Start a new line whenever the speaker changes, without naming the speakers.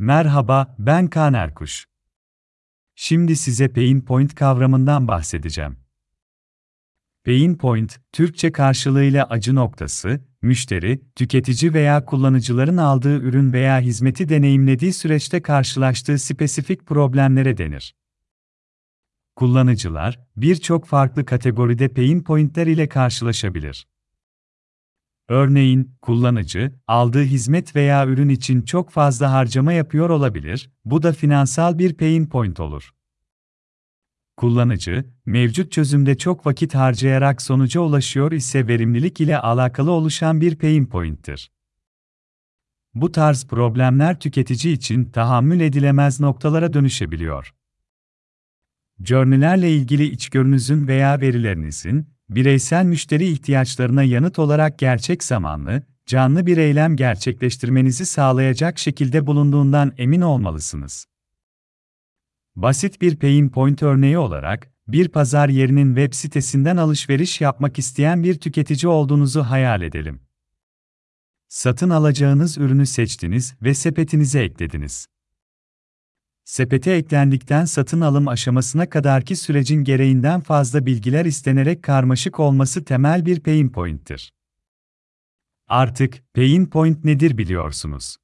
Merhaba, ben Kaan Erkuş. Şimdi size pain point kavramından bahsedeceğim. Pain point, Türkçe karşılığıyla acı noktası, müşteri, tüketici veya kullanıcıların aldığı ürün veya hizmeti deneyimlediği süreçte karşılaştığı spesifik problemlere denir. Kullanıcılar, birçok farklı kategoride pain pointler ile karşılaşabilir. Örneğin, kullanıcı, aldığı hizmet veya ürün için çok fazla harcama yapıyor olabilir, bu da finansal bir pain point olur. Kullanıcı, mevcut çözümde çok vakit harcayarak sonuca ulaşıyor ise verimlilik ile alakalı oluşan bir pain point'tir. Bu tarz problemler tüketici için tahammül edilemez noktalara dönüşebiliyor. Journey'lerle ilgili içgörünüzün veya verilerinizin, bireysel müşteri ihtiyaçlarına yanıt olarak gerçek zamanlı, canlı bir eylem gerçekleştirmenizi sağlayacak şekilde bulunduğundan emin olmalısınız. Basit bir pain point örneği olarak, bir pazar yerinin web sitesinden alışveriş yapmak isteyen bir tüketici olduğunuzu hayal edelim. Satın alacağınız ürünü seçtiniz ve sepetinize eklediniz. Sepete eklendikten satın alım aşamasına kadarki sürecin gereğinden fazla bilgiler istenerek karmaşık olması temel bir pain point'tir. Artık pain point nedir biliyorsunuz.